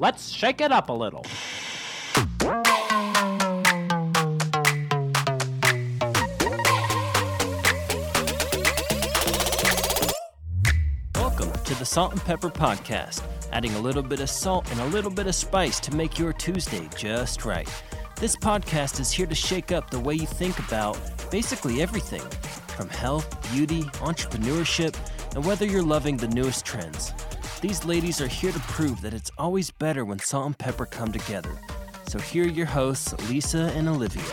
Let's shake it up a little. Welcome to the Salt and Pepper Podcast, adding a little bit of salt and a little bit of spice to make your Tuesday just right. This podcast is here to shake up the way you think about basically everything from health, beauty, entrepreneurship, and whether you're loving the newest trends. These ladies are here to prove that it's always better when salt and pepper come together. So here are your hosts, Lisa and Olivia.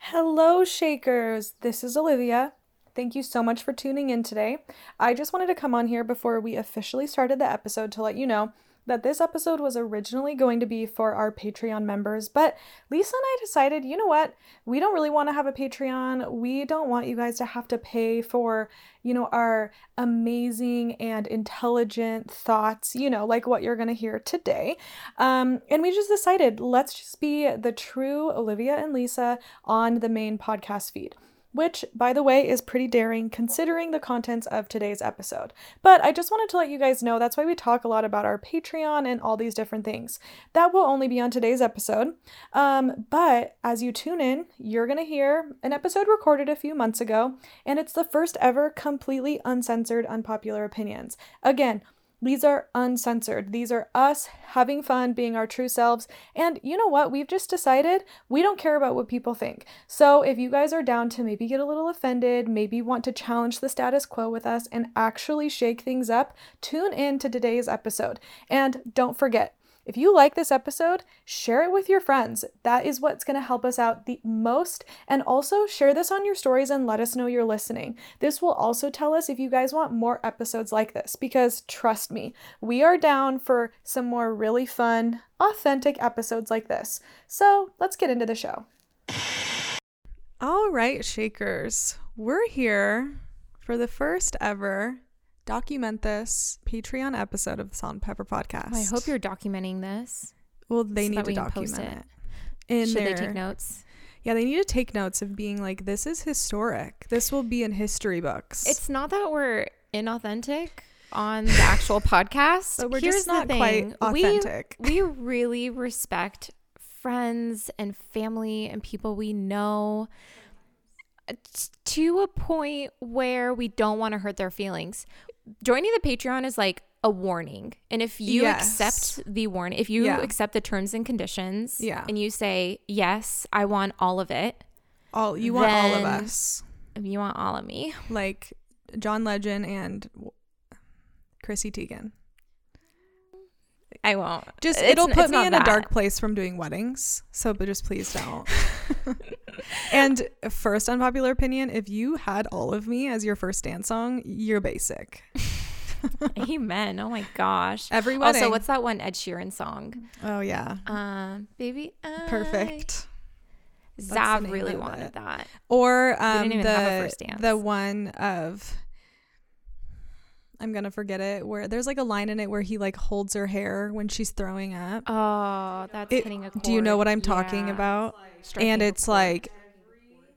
Hello, Shakers. This is Olivia. Thank you so much for tuning in today. I just wanted to come on here before we officially started the episode to let you know that this episode was originally going to be for our Patreon members, but Lisa and I decided, you know what? We don't really want to have a Patreon. We don't want you guys to have to pay for, you know, our amazing and intelligent thoughts, you know, like what you're going to hear today. Um, and we just decided, let's just be the true Olivia and Lisa on the main podcast feed which, by the way, is pretty daring considering the contents of today's episode. But I just wanted to let you guys know that's why we talk a lot about our Patreon and all these different things. That will only be on today's episode. Um, but as you tune in, you're going to hear an episode recorded a few months ago, and it's the first ever completely uncensored unpopular opinions. Again, these are uncensored. These are us having fun, being our true selves. And you know what? We've just decided we don't care about what people think. So if you guys are down to maybe get a little offended, maybe want to challenge the status quo with us and actually shake things up, tune in to today's episode. And don't forget, if you like this episode, share it with your friends. That is what's going to help us out the most. And also share this on your stories and let us know you're listening. This will also tell us if you guys want more episodes like this because trust me, we are down for some more really fun, authentic episodes like this. So let's get into the show. All right, Shakers, we're here for the first ever document this Patreon episode of the Salt and Pepper podcast. Well, I hope you're documenting this. Well, they so need to document it. it. In Should their, they take notes? Yeah, they need to take notes of being like, this is historic. This will be in history books. It's not that we're inauthentic on the actual podcast. But we're Here's just not quite authentic. We, we really respect friends and family and people we know to a point where we don't want to hurt their feelings. Joining the Patreon is like a warning. And if you Yes. accept the warning, if you Yeah. accept the terms and conditions Yeah. and you say, "Yes, I want all of it." all you want all of us, You want all of me. like John Legend and Chrissy Teigen. I won't. Just It's- it'll put me in a dark place from doing weddings. So, but just please don't. and first unpopular opinion: if you had all of me as your first dance song, you're basic. Amen. Oh my gosh. Every wedding. Also, what's that one Ed Sheeran song? Oh yeah, Um, baby, I... perfect. name really wanted it. that. Or um, didn't even have a the first dance. the one of I'm gonna forget it where there's like a line in it where he like holds her hair when she's throwing up. Oh, that's It- hitting a do you know what I'm talking Yeah. about? Striking and it's like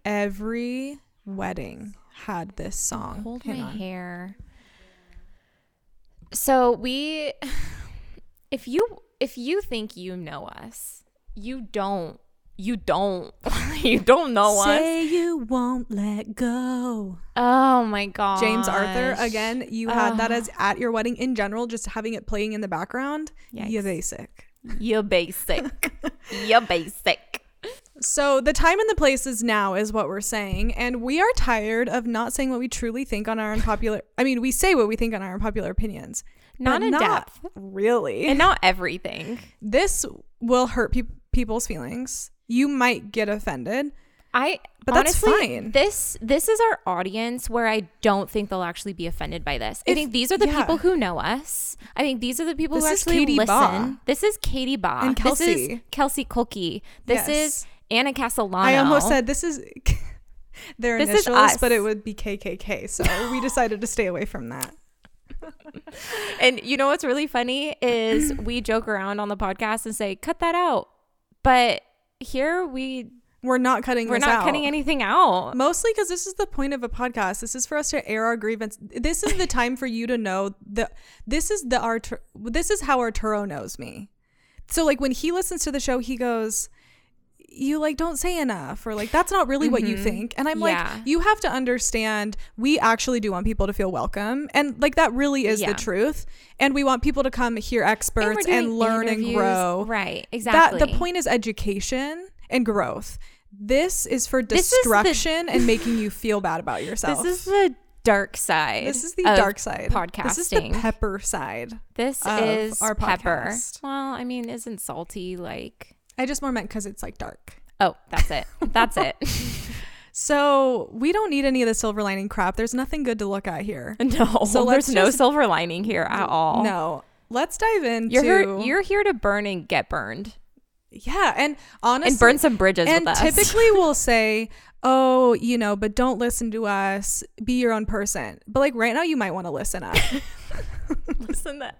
every wedding had this song. hold Hang my on. hair. So we, if you if you think you know us, you don't. You don't. you don't know us. Say you won't let go. Oh my god. James Arthur again. You had that as at your wedding in general, just having it playing in the background. You Yikes. basic. You're basic. You're basic. So the time and the place is now is what we're saying, and we are tired of not saying what we truly think on our unpopular. I mean, we say what we think on our unpopular opinions, Not in depth. really. And not everything. this will hurt peop people's feelings. You might get offended. I But that's fine. This this is our audience where I don't think they'll actually be offended by this. I If- think these are the yeah. people who know us. I think these are the people This who is actually Katie listen. Ba. This is Katie Ba. And This is Kelsey. Kelsey Kulke. This Yes. is Anna Castellano. I almost said this is their This initials, us. but it would be KKK. So we decided to stay away from that. And you know what's really funny is we joke around on the podcast and say, cut that out. But here we We're not cutting We're not out. cutting anything out. Mostly because this is the point of a podcast. This is for us to air our grievance. This is the time for you to know that this is the Artur- This is how Arturo knows me. So like when he listens to the show, he goes, "You like don't say enough," or like that's not really what you mm-hmm. think. And I'm Yeah. like, you have to understand. We actually do want people to feel welcome, and like that really is Yeah. the truth. And we want people to come hear experts and, doing learn and grow. Right. Exactly. That the point is education and growth. This is for This is the- destruction and making you feel bad about yourself. This is the dark side. This is the dark side. Podcasting. This is the pepper side. This is our pepper. Well, I mean, isn't salty like? I just more meant because it's like dark. Oh, that's it. That's it. So we don't need any of the silver lining crap. There's nothing good to look at here. no, So there's no silver lining here at all. No. Let's dive into You're here, you're here to burn and get burned yeah, and honestly, and burn some bridges and with us. typically we'll say, "Oh, you know, but don't listen to us. Be your own person." But like right now, you might want to listen up. listen to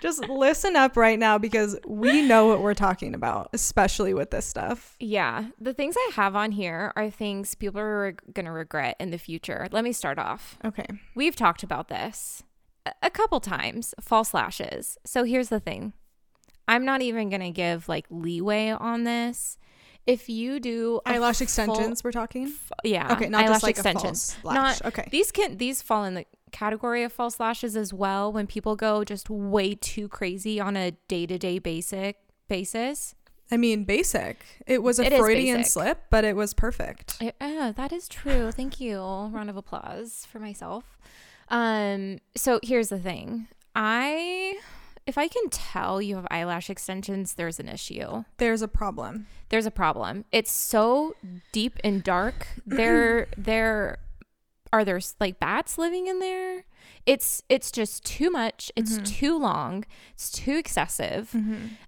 Just listen up right now because we know what we're talking about, especially with this stuff. Yeah, the things I have on here are things people are reg- going to regret in the future. Let me start off. Okay. We've talked about this a- a couple times false lashes. So here's the thing I'm not even going to give like leeway on this. If you do Eyelash full- extensions, we're talking. yeah, Okay, not eyelash just like extensions. a false lash. Not okay. these can these fall in the category of false lashes as well. When people go just way too crazy on a day to day basic basis. I mean, basic. It was a It Freudian slip, but it was perfect. I- ah, that is true. Thank you. Round of applause for myself. Um, so here's the thing. I if I can tell you have eyelash extensions, there's an issue. There's a problem. There's a problem. It's so deep and dark. There there are there like bats living in there? It's it's just too much. It's Mm-hmm. too long. It's too excessive.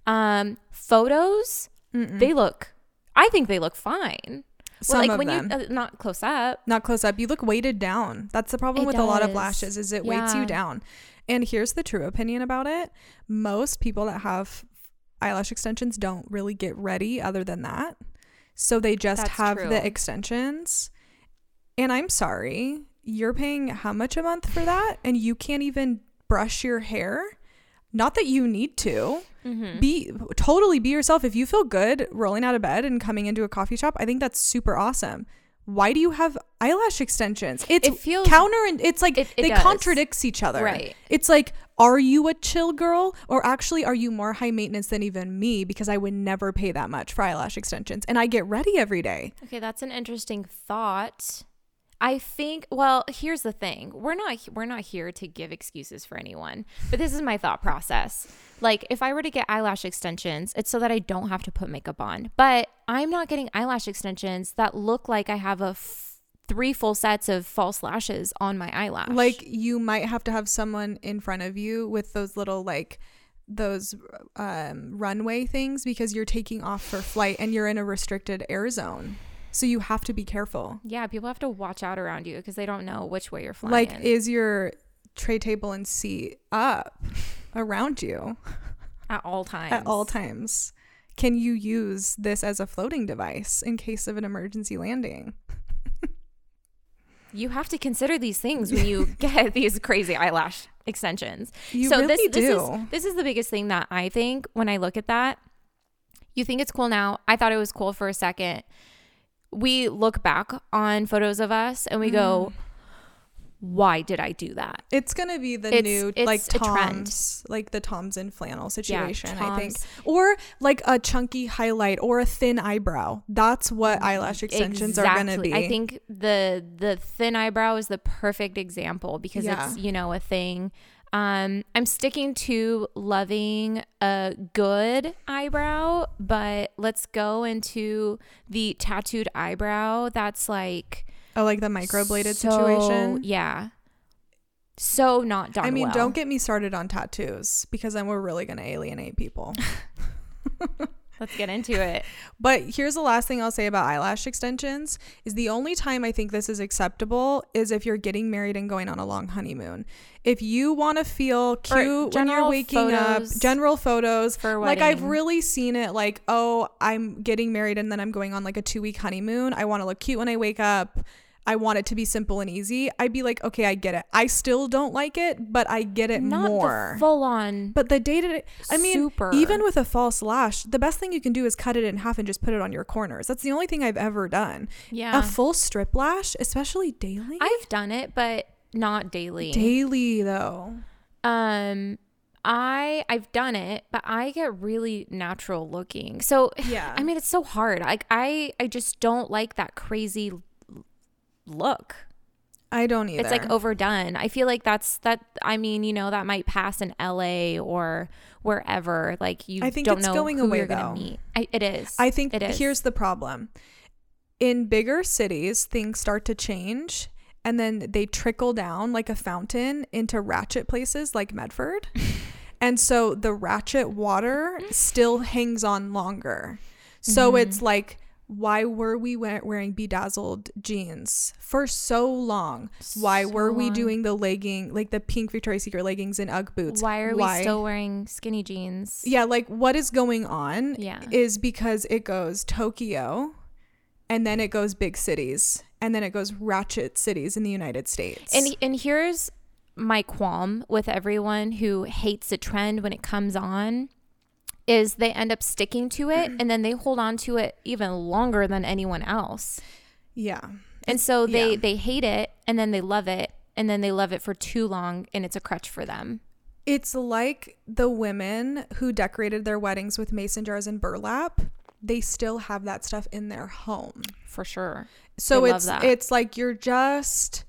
Um photos, they look I think they look fine. Some well, like of when them. you uh, not close up. Not close up. You look weighted down. That's the problem It with a lot of lashes is it weights you down. And here's the true opinion about it. Most people that have eyelash extensions don't really get ready other than that. So they just That's have true. the extensions. And I'm sorry, you're paying how much a month for that and you can't even brush your hair? Not that you need to. Mm-hmm. Be totally be yourself. If you feel good rolling out of bed and coming into a coffee shop, I think that's super awesome. Why do you have eyelash extensions? It's It feels- counter and it's like It- it they does. contradicts each other. Right. It's like, are you a chill girl or actually are you more high maintenance than even me because I would never pay that much for eyelash extensions and I get ready every day. Okay, that's an interesting thought. I think well, here's the thing. We're not we're not here to give excuses for anyone. But this is my thought process. Like if I were to get eyelash extensions, it's so that I don't have to put makeup on. But I'm not getting eyelash extensions that look like I have a f- three full sets of false lashes on my eyelash. Like you might have to have someone in front of you with those little like those um, runway things because you're taking off for flight and you're in a restricted air zone. So you have to be careful. yeah, people have to watch out around you because they don't know which way you're flying. Like is your tray table and seat up around you at all times. at all times? Can you use this as a floating device in case of an emergency landing? you have to consider these things when you get these crazy eyelash extensions. You so really this this do. is this is the biggest thing that I think when I look at that. You think it's cool now. I thought it was cool for a second. We look back on photos of us and we go, Mm. why did I do that? It's gonna be the It's- new it's like. Toms, like the Toms in flannel situation. I think, or like a chunky highlight or a thin eyebrow. That's what eyelash extensions are gonna be. I think the the thin eyebrow is the perfect example because Yeah. it's you know a thing. Um, I'm sticking to loving a good eyebrow, but let's go into the tattooed eyebrow. That's like oh, like the microbladed so- situation. Yeah, so not done. I mean, well. don't get me started on tattoos because then we're really gonna alienate people. Let's get into it. But here's the last thing I'll say about eyelash extensions is the only time I think this is acceptable is if you're getting married and going on a long honeymoon. If you want to feel cute when you're waking up, general photos. for Like I've really seen it like, oh, I'm getting married and then I'm going on like a 2-week honeymoon. I want to look cute when I wake up. I want it to be simple and easy. I'd be like, okay, I get it. I still don't like it, but I get it Not more. full on. But the day to day, I mean, Super. even with a false lash, the best thing you can do is cut it in half and just put it on your corners. That's the only thing I've ever done. Yeah. A full strip lash, especially daily. I've done it, but not daily. daily though. um I I've done it, but I get really natural looking. So Yeah. I mean it's so hard. Like I I just don't like that crazy look. I don't either. It's like overdone. I feel like that's that I mean, you know, that might pass in LA or wherever. Like you I think don't it's know going who away, you're going though. to meet. I, it is. I think it is. here's the problem. In bigger cities, things start to change and then they trickle down like a fountain into ratchet places like Medford. and so the ratchet water still hangs on longer. So Mm-hmm. it's like why were we we- wearing bedazzled jeans for so long? Why So were we long. doing the legging, like the pink Victoria's Secret leggings and UGG boots? Why are we still wearing skinny jeans? Yeah, like what is going on Yeah. is because it goes Tokyo and then it goes big cities and then it goes ratchet cities in the United States. And and here's my qualm with everyone who hates a trend when it comes on is they end up sticking to it mm-hmm. and then they hold on to it even longer than anyone else. yeah. And so they Yeah. they hate it and then they love it and then they love it for too long and it's a crutch for them. It's like the women who decorated their weddings with mason jars and burlap. They still have that stuff in their home. For sure. So They it's it's like you're just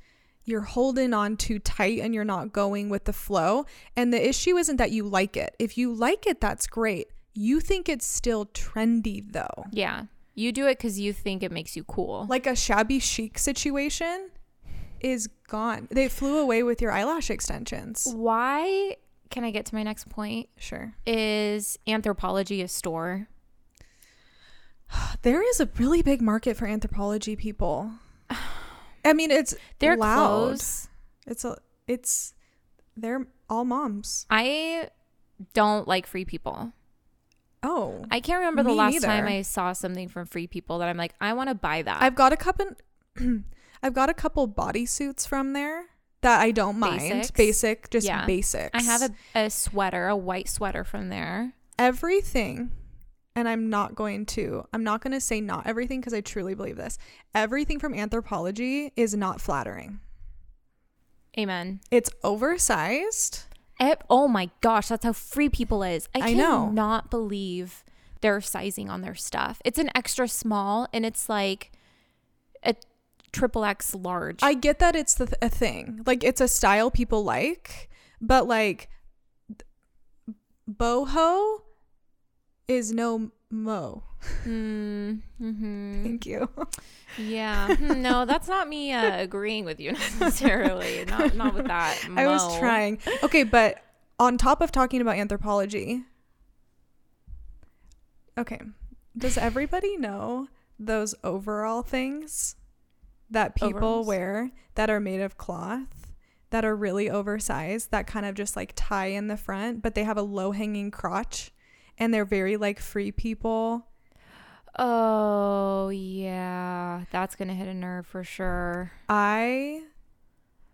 you're holding on too tight and you're not going with the flow. And the issue isn't that you like it. If you like it, that's great. You think it's still trendy though. Yeah. You do it cuz you think it makes you cool. Like a shabby chic situation is gone. They flew away with your eyelash extensions. Why can I get to my next point? Sure. Is Anthropologie a store? There is a really big market for Anthropologie people. I mean, it's They're loud. It's a it's they're all moms. I don't like Free People. Oh. I can't remember the last time. I saw something from Free People that I'm like, I want to buy that. I've got a couple I've got a couple bodysuits from there that I don't mind. Basics? Basic, just Yeah. basics. I have a, a sweater, a white sweater from there. everything and I'm not going to I'm not going to say not everything because I truly believe this. Everything from Anthropologie is not flattering. Amen. It's oversized. Eh, oh my gosh, that's how Free People is. I I cannot believe their sizing on their stuff. It's an extra small and it's like a triple X large. I get that it's the, a thing. Like it's a style people like, but like boho is no mo. mm, hmm Thank you. Yeah. Hmm, no, that's not me uh, agreeing with you necessarily. not not with that. I was trying. Okay, but on top of talking about Anthropologie, okay, does everybody know those overall things that people Overalls? wear that are made of cloth that are really oversized that kind of just like tie in the front, but they have a low hanging crotch and they're very like Free People? Oh yeah, that's gonna hit a nerve for sure. I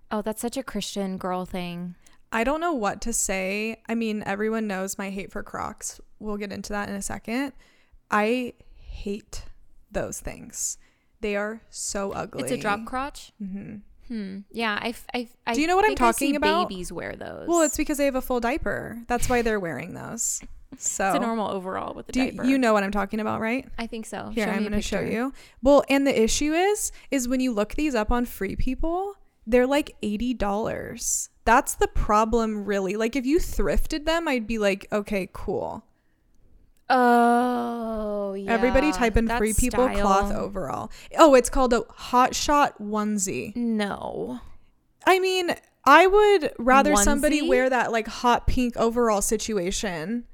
Oh, that's such a Christian girl thing. I don't know what to say. I mean, everyone knows my hate for Crocs. We'll get into that in a second. I hate those things. They are so ugly. It's a drop crotch. hmm Hmm. Yeah. I. I. I Do you know what I'm talking about? Babies wear those. Well, it's because they have a full diaper. That's why they're wearing those. So it's a normal overall with the do you, diaper. you know what I'm talking about, right? I think so. Here, Show I'm going to show you. Well, and the issue is, is when you look these up on Free People, they're like eighty dollars. That's the problem, really. Like if you thrifted them, I'd be like, okay, cool. Oh yeah. Everybody type in Free People cloth overall. Oh, it's called a hot shot onesie. No. I mean, I would rather somebody wear that like hot pink overall situation.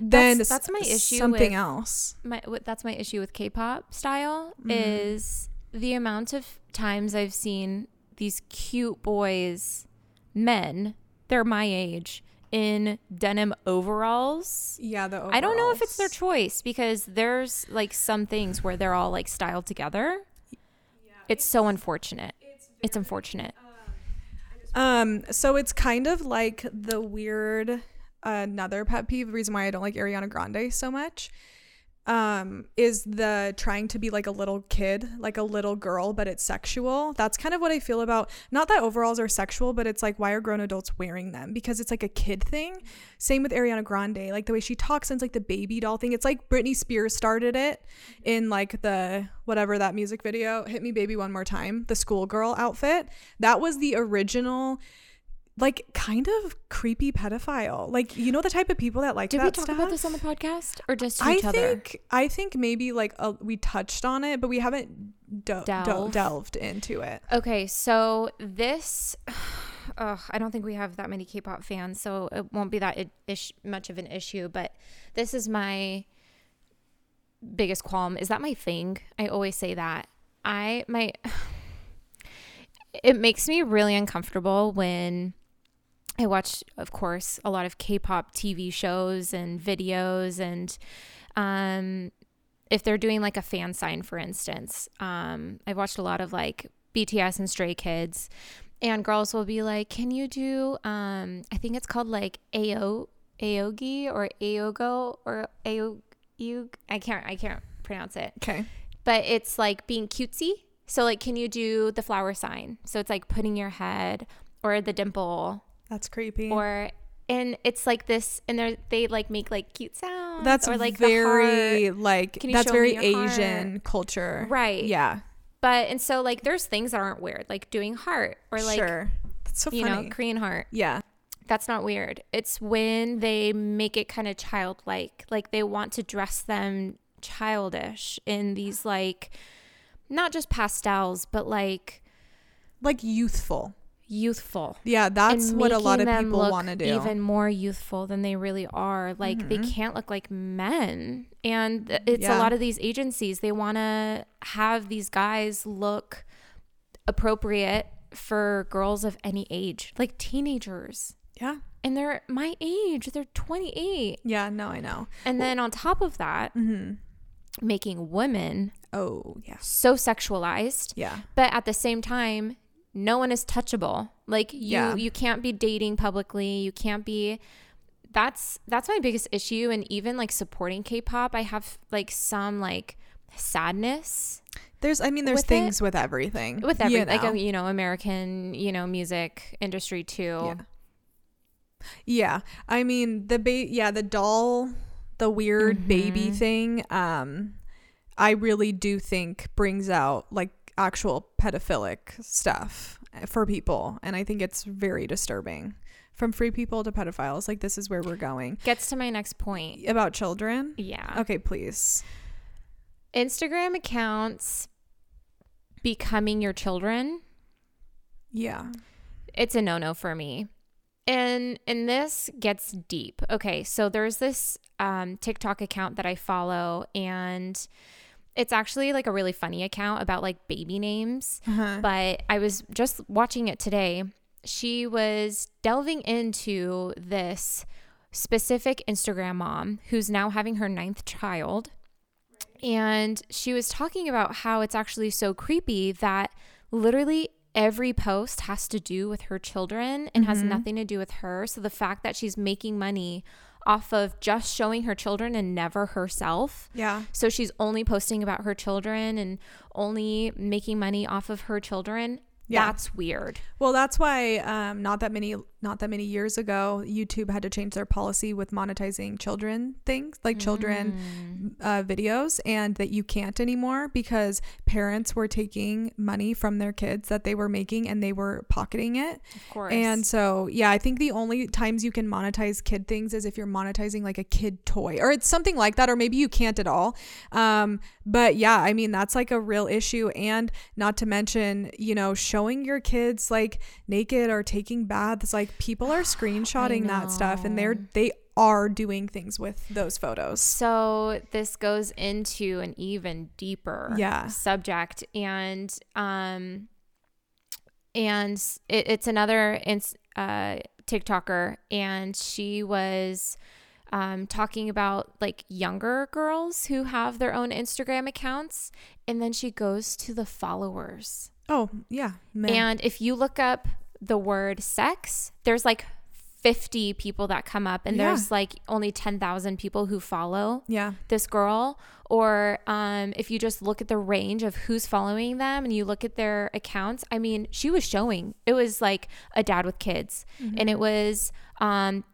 Then That's- that's my issue something with- else. my that's my issue with K-pop style Mm-hmm. is the amount of times I've seen these cute boys, men, they're my age, in denim overalls. Yeah, the I don't know if it's their choice because there's like some things where they're all like styled together. Yeah, It's so unfortunate. It's unfortunate. Um, so it's kind of like the weird another pet peeve. The reason why I don't like Ariana Grande so much, um, is the trying to be like a little kid, like a little girl, but it's sexual. That's kind of what I feel about. Not that overalls are sexual, but it's like why are grown adults wearing them? Because it's like a kid thing. Same with Ariana Grande, like the way she talks and it's like the baby doll thing. It's like Britney Spears started it in like the whatever that music video, "Hit Me Baby One More Time," the schoolgirl outfit. That was the original like kind of creepy pedophile. Like you know the type of people that like Did that we talk stuff? about this on the podcast or just to I each other? think I think maybe like uh, we touched on it, but we haven't de- Delve. delved into it. Okay, so this, ugh, I don't think we have that many K-pop fans, so it won't be that ish, much of an issue. But this is my biggest qualm. Is that my thing? I always say that. I my, it makes me really uncomfortable when I watch, of course, a lot of K-pop TV shows and videos, and um, if they're doing like a fan sign, for instance, um, I've watched a lot of like BTS and Stray Kids, and girls will be like, "Can you do?" Um, I think it's called like Ao Aogi or Aogo or Ao I can't I can't pronounce it, Okay. but it's like being cutesy. So like, can you do the flower sign? So it's like putting your head or the dimple That's creepy. or and it's like this and they they like make like cute sounds that's or like very like that's very Asian heart? culture. Right. Yeah. but and so like there's things that aren't weird like doing heart or like sure. That's so you funny. know korean heart yeah. that's not weird it's when they make it kind of childlike like they want to dress them childish in these like not just pastels but like Like youthful. Youthful Yeah, that's what a lot of people want to do. Even more youthful than they really are. Like they can't look like men. And it's Yeah. a lot of these agencies. They want to have these guys look appropriate for girls of any age, like teenagers. yeah. And they're my age. They're 28. Yeah, no, I know. And then on top of that, Mm-hmm. making women Oh, yeah. so sexualized Yeah. but at the same time no one is touchable like you Yeah. you can't be dating publicly you can't be that's that's my biggest issue and even like supporting k-pop i have like some like sadness There's I mean there's With it- things with everything. with every you like know. um, you know american you know music industry too Yeah. Yeah. I mean the ba- yeah, the doll, the weird baby Mhm. thing, um I really do think brings out like actual pedophilic stuff for people and I think it's very disturbing. From Free People to pedophiles, like this is where we're going. gets to my next point About children? yeah Okay, please. instagram accounts becoming your children Yeah. it's a no-no for me. And and this gets deep. Okay, so there's this um, TikTok account that I follow, and it's actually like a really funny account about like baby names. Uh-huh. But I was just watching it today. She was delving into this specific Instagram mom who's now having her ninth child. And she was talking about how it's actually so creepy that literally every post has to do with her children and has Mhm. nothing to do with her. So the fact that she's making money off of just showing her children and never herself. Yeah. So she's only posting about her children and only making money off of her children. Yeah. That's weird. Well, that's why um, not that many not that many years ago, YouTube had to change their policy with monetizing children things like children Mm. uh, videos, and that you can't anymore because parents were taking money from their kids that they were making and they were pocketing it. Of course. And so, yeah, I think the only times you can monetize kid things is if you're monetizing like a kid toy or it's something like that, or maybe you can't at all. Um, but yeah, I mean, that's like a real issue. And not to mention, you know, showing your kids like naked or taking baths, like people are screenshotting that stuff and they're, they are doing things with those photos. So this goes into an even deeper Yeah. subject, and um, and it, it's another ins- uh, TikToker, and she was um, talking about like younger girls who have their own Instagram accounts, and then she goes to the followers. Oh, yeah. Men. And if you look up the word sex, there's like 50 people that come up, and Yeah. there's like only 10,000 people who follow yeah. this girl. Or um, if you just look at the range of who's following them and you look at their accounts, I mean, she was showing it was like a dad with kids, and it was um,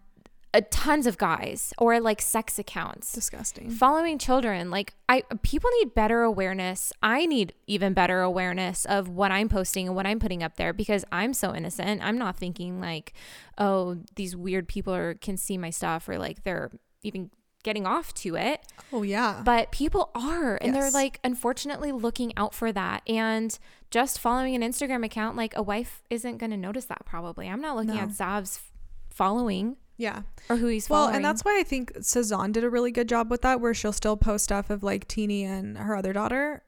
a, tons of guys or like sex accounts. Disgusting. following children like i people need better awareness. I need even better awareness of what i'm posting and what i'm putting up there because i'm so innocent. I'm not thinking like oh these weird people are can see my stuff or like they're even getting off to it. Oh, yeah. but people are and they're like unfortunately looking out for that. And just following an instagram account like a wife isn't going to notice that probably. I'm not looking No. at zav's following yeah. or who he's Well, and that's why I think Cezanne did a really good job with that, where she'll still post stuff of like Teeny and her other daughter,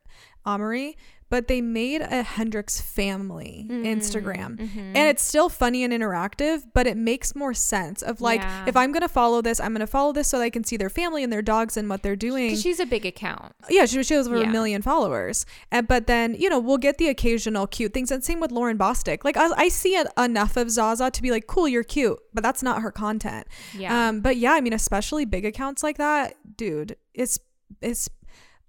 Amory, but they made a Hendrix family Mm-hmm. Instagram. And it's still funny and interactive, but it makes more sense of like, Yeah. if I'm going to follow this, I'm going to follow this so that I can see their family and their dogs and what they're doing. she's a big account yeah, she, she has over Yeah. a million followers. And, but then, you know, we'll get the occasional cute things. And same with Lauren Bostic. Like, I, I see it enough of Zaza to be like, cool, you're cute, but that's not her content. yeah Um, but yeah, I mean, especially big accounts like that, dude, it's, it's,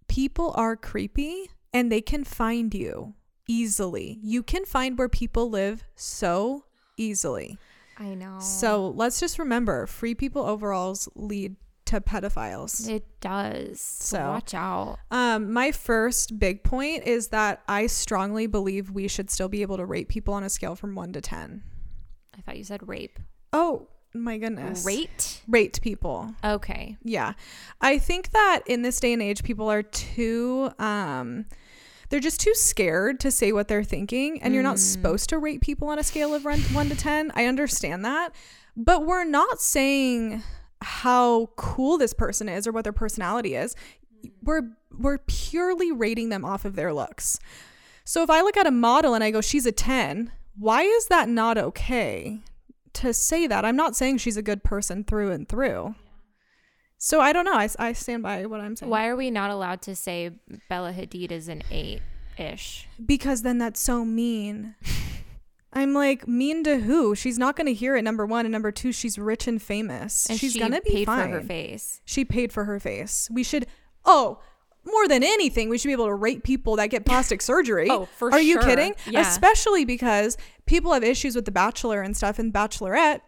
people are creepy and they can find you easily. You can find where people live so easily. I know. So let's just remember Free People overalls lead to pedophiles. it does. So watch out. Um, my first big point is that I strongly believe we should still be able to rate people on a scale from one to 10. I thought you said rape. Oh my goodness. Rate? Rate people. Okay. Yeah. I think that in this day and age, people are too, um, they're just too scared to say what they're thinking. And you're not mm. supposed to rate people on a scale of one, one to 10. I understand that. But we're not saying how cool this person is or what their personality is. Mm. We're, we're purely rating them off of their looks. So if I look at a model and I go, she's a 10, why is that not okay to say that? I'm not saying she's a good person through and through. So I don't know. I, I stand by what I'm saying. Why are we not allowed to say Bella Hadid is an eight ish? Because then that's so mean. I'm like, mean to who? She's not going to hear it, number one. And number two, she's rich and famous. And she's she going to be paid fine. for her face. She paid for her face. We should, oh, more than anything, we should be able to rate people that get plastic surgery. Oh, for Are you kidding? Yeah. Especially because people have issues with The Bachelor and stuff and Bachelorette.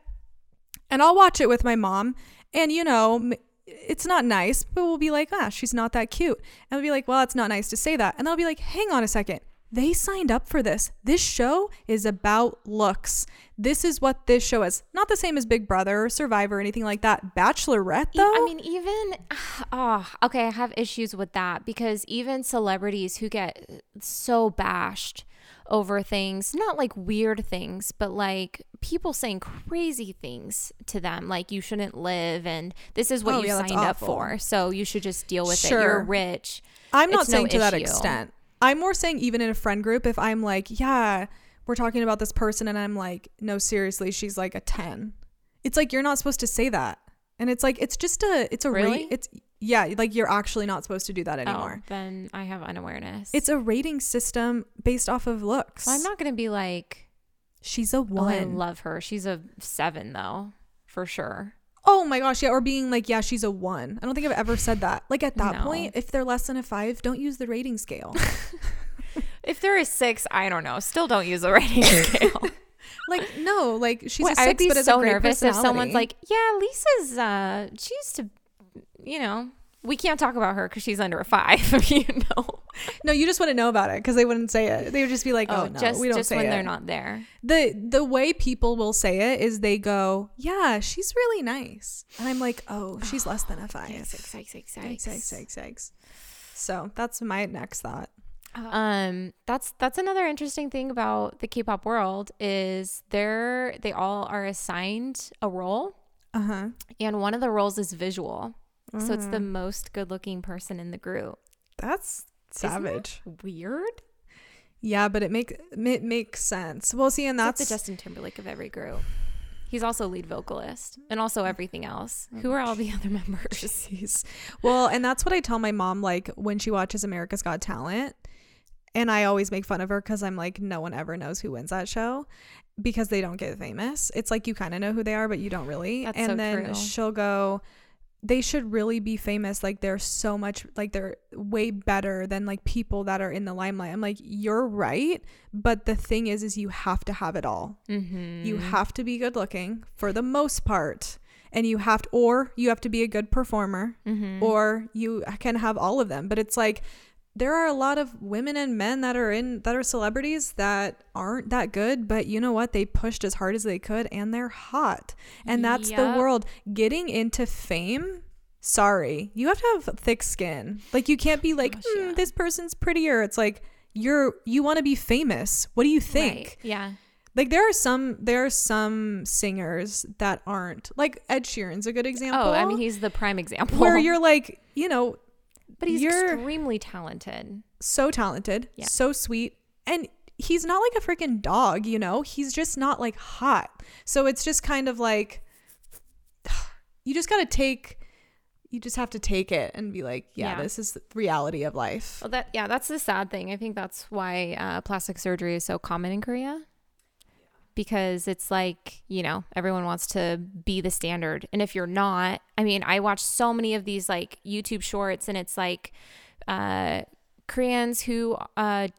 And I'll watch it with my mom. And, you know, it's not nice, but we'll be like, ah, she's not that cute. And we'll be like, well, it's not nice to say that. And I'll be like, hang on a second. They signed up for this. This show is about looks. This is what this show is. Not the same as Big Brother or Survivor or anything like that. Bachelorette, though. I mean, even oh, okay, I have issues with that because even celebrities who get so bashed over things, not like weird things, but like people saying crazy things to them, like you shouldn't live and this is what Oh, you yeah, signed up for, so you should just deal with it. You're rich. I'm not It's no saying to that extent. I'm more saying even in a friend group, if I'm like, yeah, we're talking about this person, and I'm like, no, seriously, she's like a ten. It's like you're not supposed to say that, and it's like it's just a, it's a Really? rate. It's yeah, like you're actually not supposed to do that Oh, anymore. then I have unawareness. It's a rating system based off of looks. so I'm not gonna be like, She's a oh, one. I love her. She's a seven though, for sure. oh my gosh, yeah, or being like, yeah, she's a one. I don't think I've ever said that. Like at that No. point, if they're less than a five, don't use the rating scale. If there is six, I don't know. Still don't use the rating scale. like no, like she's Wait, a six, I'd be but so a great nervous if someone's like, "Yeah, Lisa's. Uh, she used to, you know, we can't talk about her because she's under a five, you know. No, you just wouldn't know about it because they wouldn't say it. They would just be like, "Oh, no, just we don't just say when it." they're not there. the The way people will say it is they go, "Yeah, she's really nice," and I'm like, "Oh, she's less than a five. Yikes, yikes, yikes, Yikes, yikes, yikes, yikes. So that's my next thought. Um, that's that's another interesting thing about the K-pop world is they're they all are assigned a role. Uh huh. and one of the roles is visual. So it's the Mm. most good-looking person in the group. That's Isn't that savage. Weird. Yeah, but it make it makes sense. Well, see, and It's like that's the Justin Timberlake of every group. He's also lead vocalist and also everything else. Oh, Who are all the other members? Jeez. Well, and that's what I tell my mom like when she watches America's Got Talent. And I always make fun of her because I'm like, no one ever knows who wins that show because they don't get famous. It's like you kind of know who they are, but you don't really. That's and so then true. she'll go, they should really be famous. Like they're so much, like they're way better than like people that are in the limelight. I'm like, you're right. But the thing is, is you have to have it all. Mm-hmm. You have to be good looking for the most part. And you have to, or you have to be a good performer, mm-hmm. or you can have all of them. But it's like there are a lot of women and men that are in that are celebrities that aren't that good, but you know what? They pushed as hard as they could and they're hot. And that's the world. Getting into fame, sorry. You have to have thick skin. Like you can't be like, Gosh, "Hmm, yeah. this person's prettier. It's like you're you want to be famous. What do you think? Right. Yeah. Like there are some there are some singers that aren't like Ed Sheeran's a good example. Oh, I mean, he's the prime example. where you're like, you know, but he's you're- extremely talented. so talented, Yeah. so sweet, and he's not like a freaking dog, you know? He's just not like hot. So it's just kind of like you just got to take you just have to take it and be like, yeah, Yeah. this is the reality of life. Well, that yeah, that's the sad thing. I think that's why uh, plastic surgery is so common in Korea. Because it's like, you know, everyone wants to be the standard. And if you're not, I mean, I watch so many of these like YouTube shorts and it's like uh, Koreans who, uh,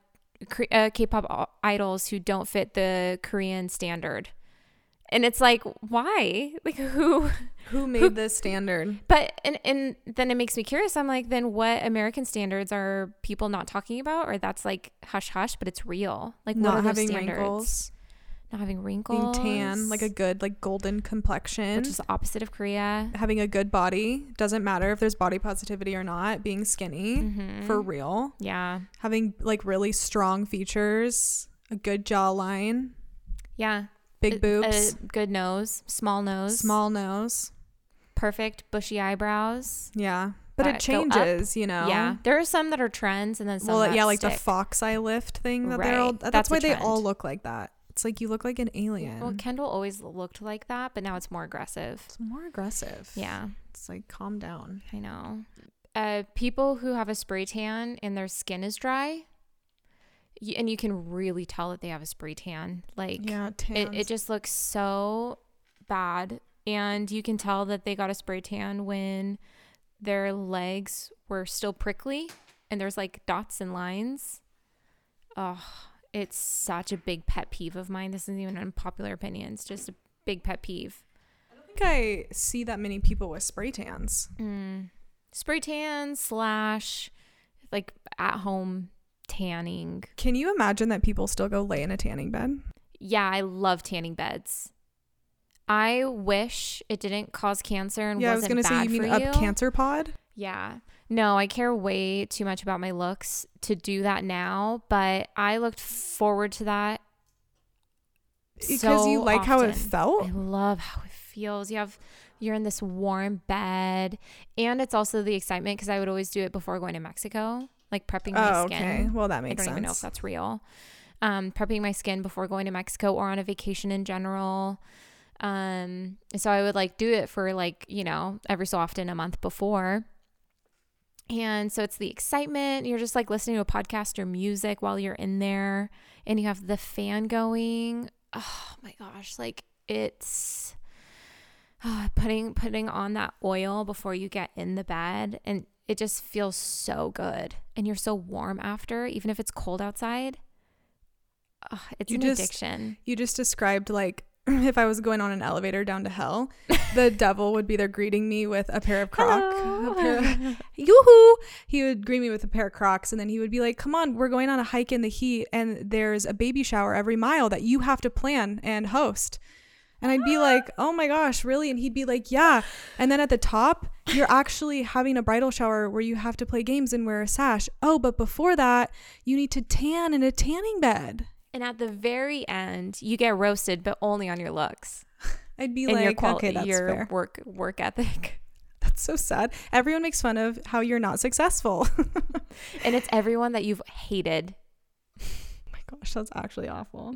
K- uh, K-pop idols who don't fit the Korean standard. And it's like, why? Like who? Who made this standard? But and and then it makes me curious. I'm like, then what American standards are people not talking about, or that's like hush hush, but it's real. Like what are Not having standards? wrinkles, Not having being wrinkles, tan, like a good like golden complexion. which is the opposite of Korea. having a good body. Doesn't matter if there's body positivity or not. Being skinny Mhm. for real. Yeah, having like really strong features. A good jawline. Yeah, big A- boobs. a good nose, small nose, small nose. Perfect bushy eyebrows. yeah. But it changes you know? Yeah, there are some that are trends, and then some well yeah like the fox eye lift thing that they're all Right. that's, That's why they all look like that it's like you look like an alien Well, Kendall always looked like that, but now it's more aggressive. it's more aggressive Yeah. it's like calm down I know. Uh, people who have a spray tan and their skin is dry, y- and you can really tell that they have a spray tan. Like yeah it, it just looks so bad, and you can tell that they got a spray tan when their legs were still prickly and there's like dots and lines. Oh, it's such a big pet peeve of mine. This isn't even an unpopular opinion. It's just a big pet peeve. I don't think I see that many people with spray tans Mm. Spray tan slash like at home tanning. Can you imagine that people still go lay in a tanning bed? Yeah, I love tanning beds. I wish it didn't cause cancer and yeah, I was wasn't gonna say you mean a you. cancer pod. Yeah. No, I care way too much about my looks to do that now, but I looked forward to that Because so you like how it felt. I love how it feels. You have you're in this warm bed, and it's also the excitement because I would always do it before going to Mexico, like prepping my Oh, skin. okay. Well, that makes I don't sense. even know if that's real. Um, prepping my skin before going to Mexico or on a vacation in general. Um, so I would like do it for like, you know, every so often a month before. And so it's the excitement. You're just like listening to a podcast or music while you're in there and you have the fan going. Oh my gosh, like it's uh, putting putting on that oil before you get in the bed and it just feels so good and you're so warm after even if it's cold outside. Ugh, it's You an just- addiction. You just described like if I was going on an elevator down to hell, the devil would be there greeting me with a pair of Crocs. A pair of- Yoo-hoo! He would greet me with a pair of Crocs, and then he would be like, "Come on, we're going on a hike in the heat, and there's a baby shower every mile that you have to plan and host." And I'd be like, "Oh my gosh, really?" And he'd be like, "Yeah." And then at the top, you're actually having a bridal shower where you have to play games and wear a sash. Oh, but before that, you need to tan in a tanning bed. And at the very end, you get roasted, but only on your looks. I'd be like, your qual- okay, that's your fair. work work ethic. That's so sad. Everyone makes fun of how you're not successful. oh and it's everyone that you've hated. my gosh, that's actually awful.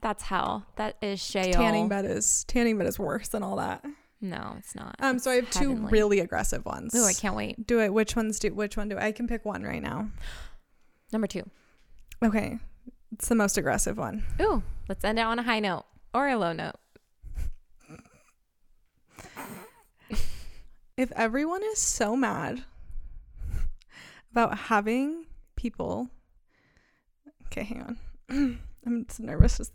That's hell. That is Sheol. Tanning bed is tanning bed is worse than all that. No, it's not. Um, so I have two really aggressive ones. Ooh, I can't wait. do it. Which ones do? Which one do I can pick one right now? Number two. Okay, it's the most aggressive one. Ooh, let's end it on a high note or a low note. If everyone is so mad about having people, okay, hang on. I'm nervous. To,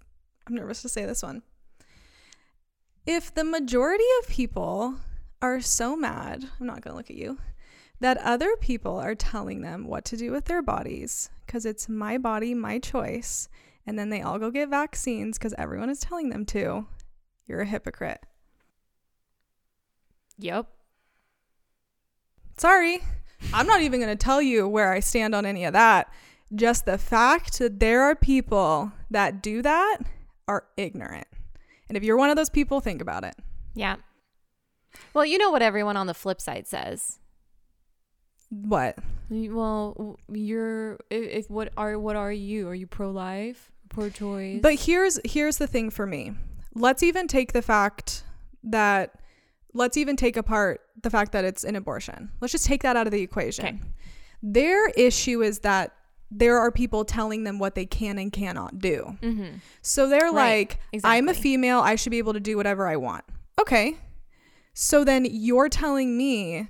I'm nervous to say this one. If the majority of people are so mad, I'm not gonna look at you, that other people are telling them what to do with their bodies because it's my body, my choice, and then they all go get vaccines because everyone is telling them to, you're a hypocrite. Yep. Sorry. I'm not even going to tell you where I stand on any of that. Just the fact that there are people that do that are ignorant. And if you're one of those people, think about it. Yeah. Well, you know what everyone on the flip side says. What? Well, you're if, if what are what are you? Are you pro life, pro choice? But here's here's the thing for me. Let's even take the fact that let's even take apart the fact that it's an abortion. Let's just take that out of the equation. Okay. Their issue is that there are people telling them what they can and cannot do. mm-hmm. So they're Right, like, I'm a female, I should be able to do whatever I want. Okay. So then you're telling me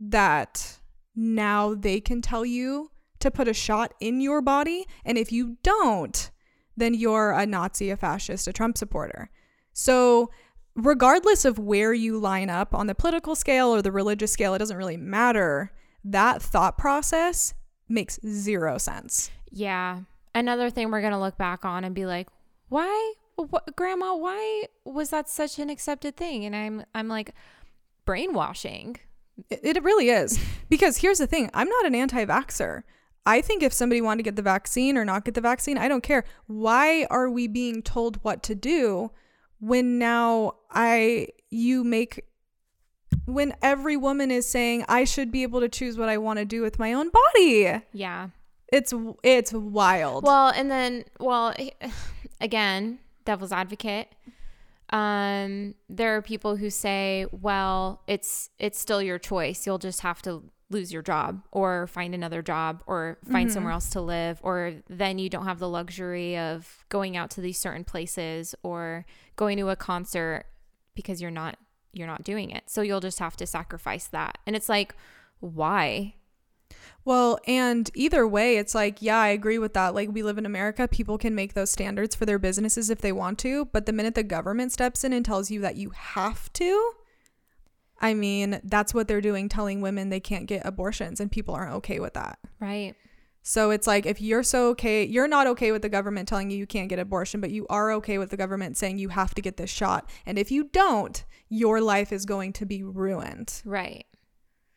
that now they can tell you to put a shot in your body. And if you don't, then you're a Nazi, a fascist, a Trump supporter. So, regardless of where you line up on the political scale or the religious scale, it doesn't really matter. That thought process makes zero sense. Yeah. Another thing we're going to look back on and be like, why, what, grandma, why was that such an accepted thing? And I'm, I'm like, brainwashing. It, it really is. Because here's the thing I'm not an anti vaxxer. I think if somebody wanted to get the vaccine or not get the vaccine, I don't care. Why are we being told what to do when now I, you make, when every woman is saying I should be able to choose what I want to do with my own body? Yeah. It's, it's wild. Well, and then, well, again, devil's advocate. Um, there are people who say, well, it's it's still your choice. You'll just have to lose your job or find another job or find Mm-hmm. somewhere else to live or then you don't have the luxury of going out to these certain places or going to a concert because you're not you're not doing it. So you'll just have to sacrifice that. And it's like, why? Well, and either way, it's like, yeah, I agree with that. Like, we live in America, people can make those standards for their businesses if they want to. But the minute the government steps in and tells you that you have to, I mean, that's what they're doing, telling women they can't get abortions, and people aren't okay with that. Right. So it's like, if you're so okay, you're not okay with the government telling you you can't get abortion, but you are okay with the government saying you have to get this shot. And if you don't, your life is going to be ruined. Right.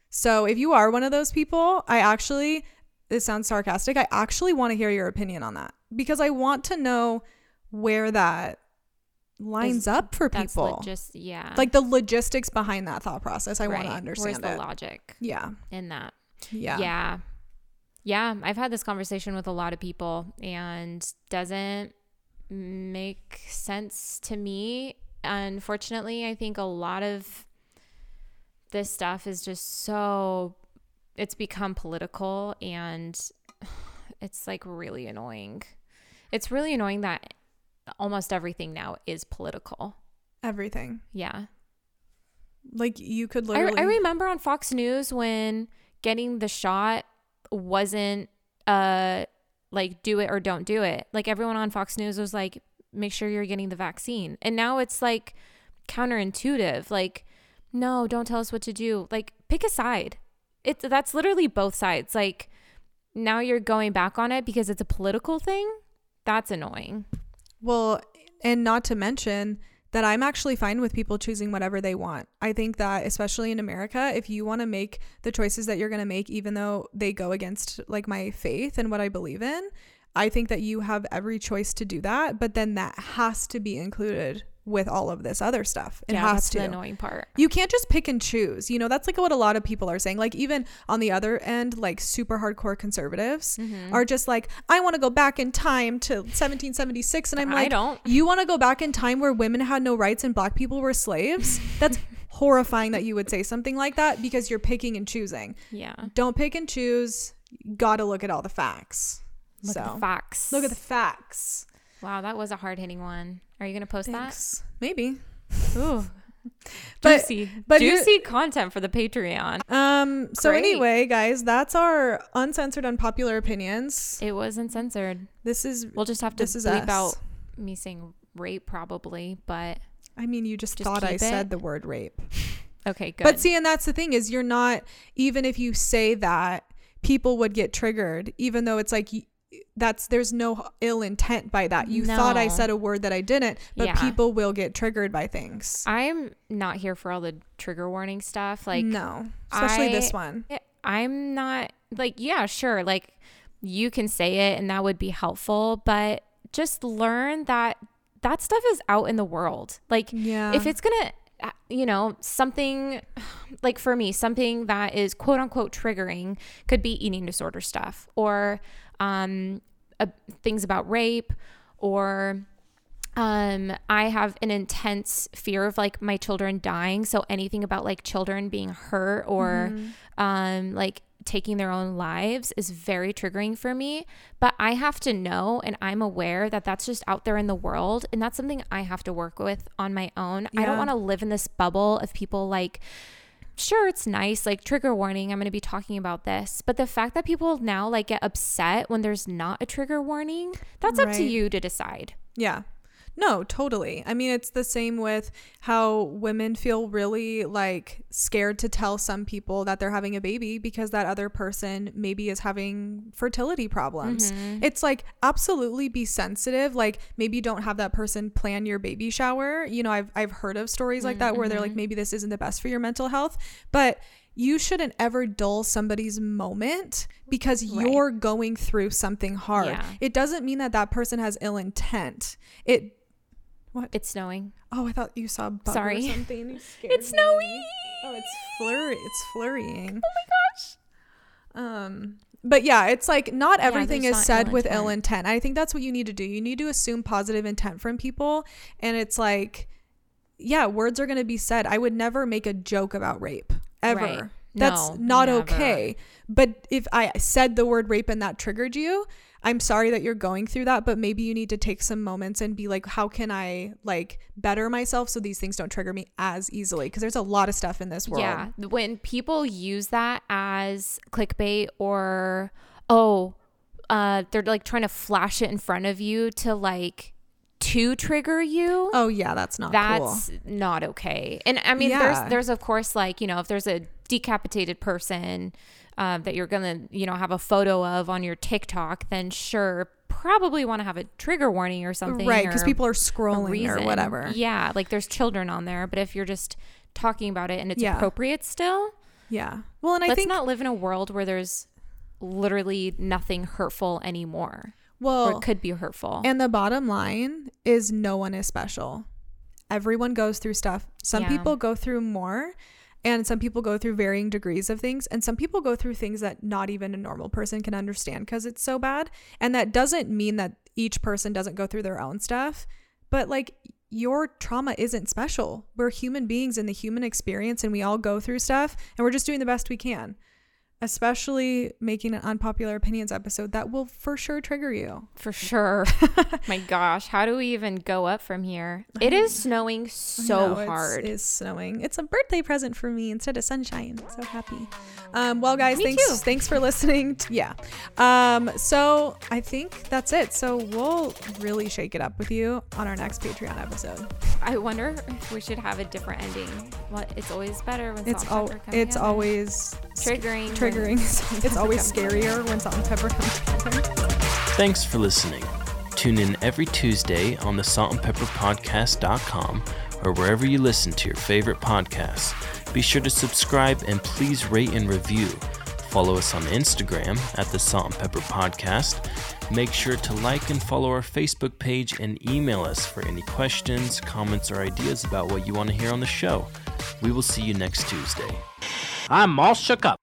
So if you are one of those people, I actually, this sounds sarcastic, I actually want to hear your opinion on that because I want to know where that lines up for That's people. just yeah. like the logistics behind that thought process. I want to understand Where's the it. logic yeah. in that? Yeah. Yeah. Yeah. I've had this conversation with a lot of people and doesn't make sense to me. Unfortunately, I think a lot of this stuff is just so it's become political and it's like really annoying. It's really annoying that almost everything now is political. Everything. Yeah. Like you could I, I remember on Fox News when getting the shot wasn't uh like do it or don't do it. Like everyone on Fox News was like make sure you're getting the vaccine. And now it's like counterintuitive. Like no, don't tell us what to do. Like pick a side. It's that's literally both sides. Like now you're going back on it because it's a political thing. That's annoying. Well, and not to mention that I'm actually fine with people choosing whatever they want. I think that especially in America, if you want to make the choices that you're going to make even though they go against like my faith and what I believe in, I think that you have every choice to do that, but then that has to be included with all of this other stuff. It yeah, has that's to. the annoying part. You can't just pick and choose. You know, that's like what a lot of people are saying. Like, even on the other end, like super hardcore conservatives Mm-hmm. are just like, I want to go back in time to 1776. And I'm like, I don't. You want to go back in time where women had no rights and black people were slaves? That's horrifying that you would say something like that because you're picking and choosing. Yeah. Don't pick and choose. Got to look at all the facts. Look so, at the facts. look at the facts. Wow, that was a hard hitting one. Are you gonna post Thanks. Maybe. that? Ooh. But- juicy, but you- juicy content for the Patreon. Um. So Great. anyway, guys, that's our uncensored, unpopular opinions. It wasn't censored. This is. We'll just have to This is bleep us. out me saying rape, probably. But I mean, you just, Just thought I keep said the word rape. okay, good. But see, and that's the thing is, you're not even if you say that, people would get triggered, even though it's like. That's there's no ill intent by that. You thought I said a word that I didn't, but Yeah. people will get triggered by things. I'm not here for all the trigger warning stuff. Like, no, especially this one. I'm not like, yeah, sure. Like, you can say it and that would be helpful, but just learn that that stuff is out in the world. Like, Yeah. if it's gonna, uh, you know, something like for me, something that is quote unquote triggering could be eating disorder stuff or um, uh, things about rape or um i have an intense fear of like my children dying. So anything about like children being hurt or um like taking their own lives is very triggering for me. But i have to know and i'm aware that that's just out there in the world. And that's something i have to work with on my own. I don't want to live in this bubble of people like sure it's nice like trigger warning i'm going to be talking about this. But the fact that people now like get upset when there's not a trigger warning that's up to you to decide. Yeah. No, totally. I mean, it's the same with how women feel really like scared to tell some people that they're having a baby because that other person maybe is having fertility problems. Mm-hmm. It's like absolutely be sensitive. Like maybe don't have that person plan your baby shower. You know, I've I've heard of stories like that where they're like mm-hmm. maybe this isn't the best for your mental health, but you shouldn't ever dull somebody's moment because Right. you're going through something hard. Yeah. It doesn't mean that that person has ill intent. It it's snowing Oh, I thought you saw a bug Sorry. or something. It's snowy Oh, it's flurry. It's flurrying. oh my gosh Um, but yeah, it's like not everything there's is not said ill with ill intent. intent. I think that's what you need to do. You need to assume positive intent from people, and it's like, yeah, words are going to be said. I would never make a joke about rape ever. Right. That's No, not never. okay. But if I said the word rape and that triggered you, I'm sorry that you're going through that, but maybe you need to take some moments and be like, how can I like better myself so these things don't trigger me as easily? Because there's a lot of stuff in this world. Yeah. When people use that as clickbait or, oh, uh, they're like trying to flash it in front of you to like, to trigger you. Oh yeah, that's not that's cool. not okay. And I mean, Yeah. there's there's of course like you know if there's a decapitated person uh, that you're gonna you know have a photo of on your TikTok, then sure, probably want to have a trigger warning or something, Right, because people are scrolling or whatever. Yeah, like there's children on there, but if you're just talking about it and it's Yeah. appropriate still, Yeah. Well, and I let's think not live in a world where there's literally nothing hurtful anymore, or well, it could be hurtful. and the bottom line is no one is special. Everyone goes through stuff. Some Yeah. people go through more and some people go through varying degrees of things and some people go through things that not even a normal person can understand because it's so bad. And that doesn't mean that each person doesn't go through their own stuff, but like your trauma isn't special. We're human beings in the human experience and we all go through stuff and we're just doing the best we can. Especially making an unpopular opinions episode that will for sure trigger you. For sure. My gosh, how do we even go up from here? It is snowing so know, hard. It's snowing. It's a birthday present for me instead of sunshine. So happy. Um, well, guys, Me thanks too. thanks for listening. t- yeah. Um, so I think that's it. So we'll really shake it up with you on our next Patreon episode. I wonder if we should have a different ending. What? It's always better when It's salt all and pepper it's always triggering. when triggering. it's always scarier when salt and pepper come together. Thanks for listening. Tune in every Tuesday on the Salt and Pepper saltandpepperpodcast.com or wherever you listen to your favorite podcasts. Be sure to subscribe and please rate and review. Follow us on Instagram at the Salt and Pepper Podcast. Make sure to like and follow our Facebook page and email us for any questions, comments, or ideas about what you want to hear on the show. We will see you next Tuesday. I'm all shook up.